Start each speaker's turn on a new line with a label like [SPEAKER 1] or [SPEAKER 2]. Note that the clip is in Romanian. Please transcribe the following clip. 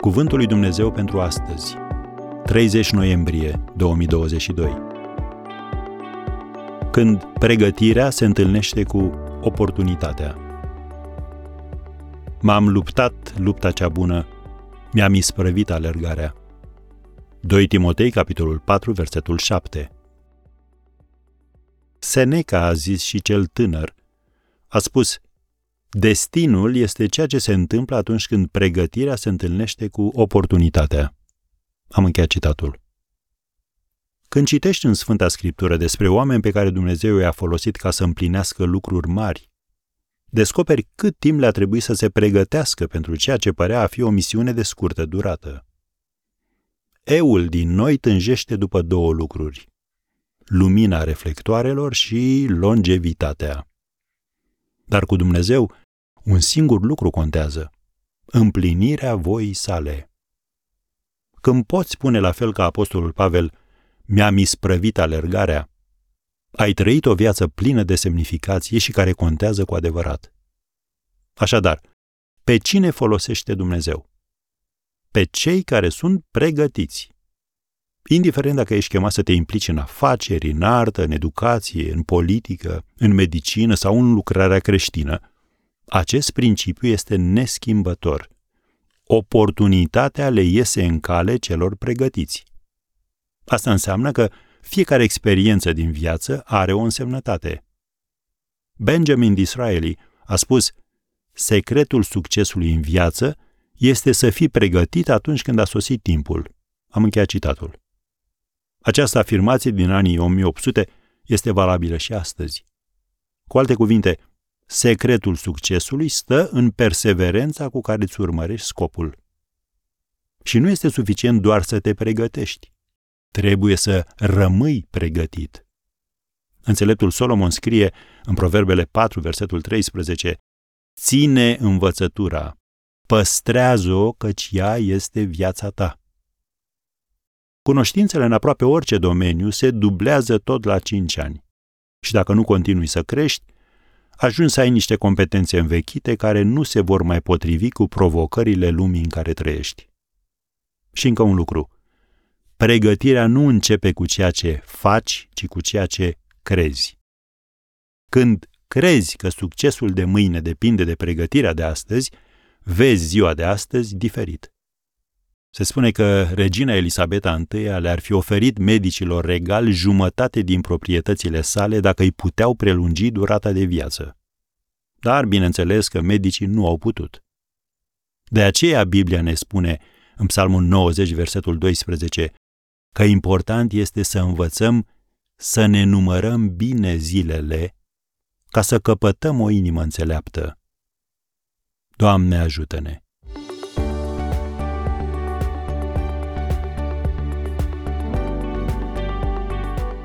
[SPEAKER 1] Cuvântul lui Dumnezeu pentru astăzi, 30 noiembrie 2022. Când pregătirea se întâlnește cu oportunitatea. M-am luptat lupta cea bună, mi-am isprăvit alergarea. 2 Timotei, capitolul 4, versetul 7. Seneca a zis și cel tânăr, a spus, Destinul este ceea ce se întâmplă atunci când pregătirea se întâlnește cu oportunitatea. Am încheiat citatul. Când citești în Sfânta Scriptură despre oameni pe care Dumnezeu i-a folosit ca să împlinească lucruri mari, descoperi cât timp le-a trebuit să se pregătească pentru ceea ce părea a fi o misiune de scurtă durată. Eul din noi tânjește după două lucruri, lumina reflectoarelor și longevitatea. Dar cu Dumnezeu, un singur lucru contează, împlinirea voii sale. Când poți spune la fel ca Apostolul Pavel, mi-am isprăvit alergarea, ai trăit o viață plină de semnificație și care contează cu adevărat. Așadar, pe cine folosește Dumnezeu? Pe cei care sunt pregătiți. Indiferent dacă ești chemat să te implici în afaceri, în artă, în educație, în politică, în medicină sau în lucrarea creștină, acest principiu este neschimbător. Oportunitatea le iese în cale celor pregătiți. Asta înseamnă că fiecare experiență din viață are o însemnătate. Benjamin Disraeli a spus, secretul succesului în viață este să fii pregătit atunci când a sosit timpul. Am încheiat citatul. Această afirmație din anii 1800 este valabilă și astăzi. Cu alte cuvinte, secretul succesului stă în perseverența cu care îți urmărești scopul. Și nu este suficient doar să te pregătești. Trebuie să rămâi pregătit. Înțeleptul Solomon scrie în Proverbele 4, versetul 13, Ține învățătura, păstrează-o căci ea este viața ta. Cunoștințele în aproape orice domeniu se dublează tot la 5 ani. Și dacă nu continui să crești, ajungi să ai niște competențe învechite care nu se vor mai potrivi cu provocările lumii în care trăiești. Și încă un lucru. Pregătirea nu începe cu ceea ce faci, ci cu ceea ce crezi. Când crezi că succesul de mâine depinde de pregătirea de astăzi, vezi ziua de astăzi diferit. Se spune că regina Elisabeta I le-ar fi oferit medicilor regali jumătate din proprietățile sale dacă îi puteau prelungi durata de viață. Dar, bineînțeles că medicii nu au putut. De aceea Biblia ne spune, în Psalmul 90, versetul 12, că important este să învățăm să ne numărăm bine zilele ca să căpătăm o inimă înțeleaptă. Doamne ajută-ne!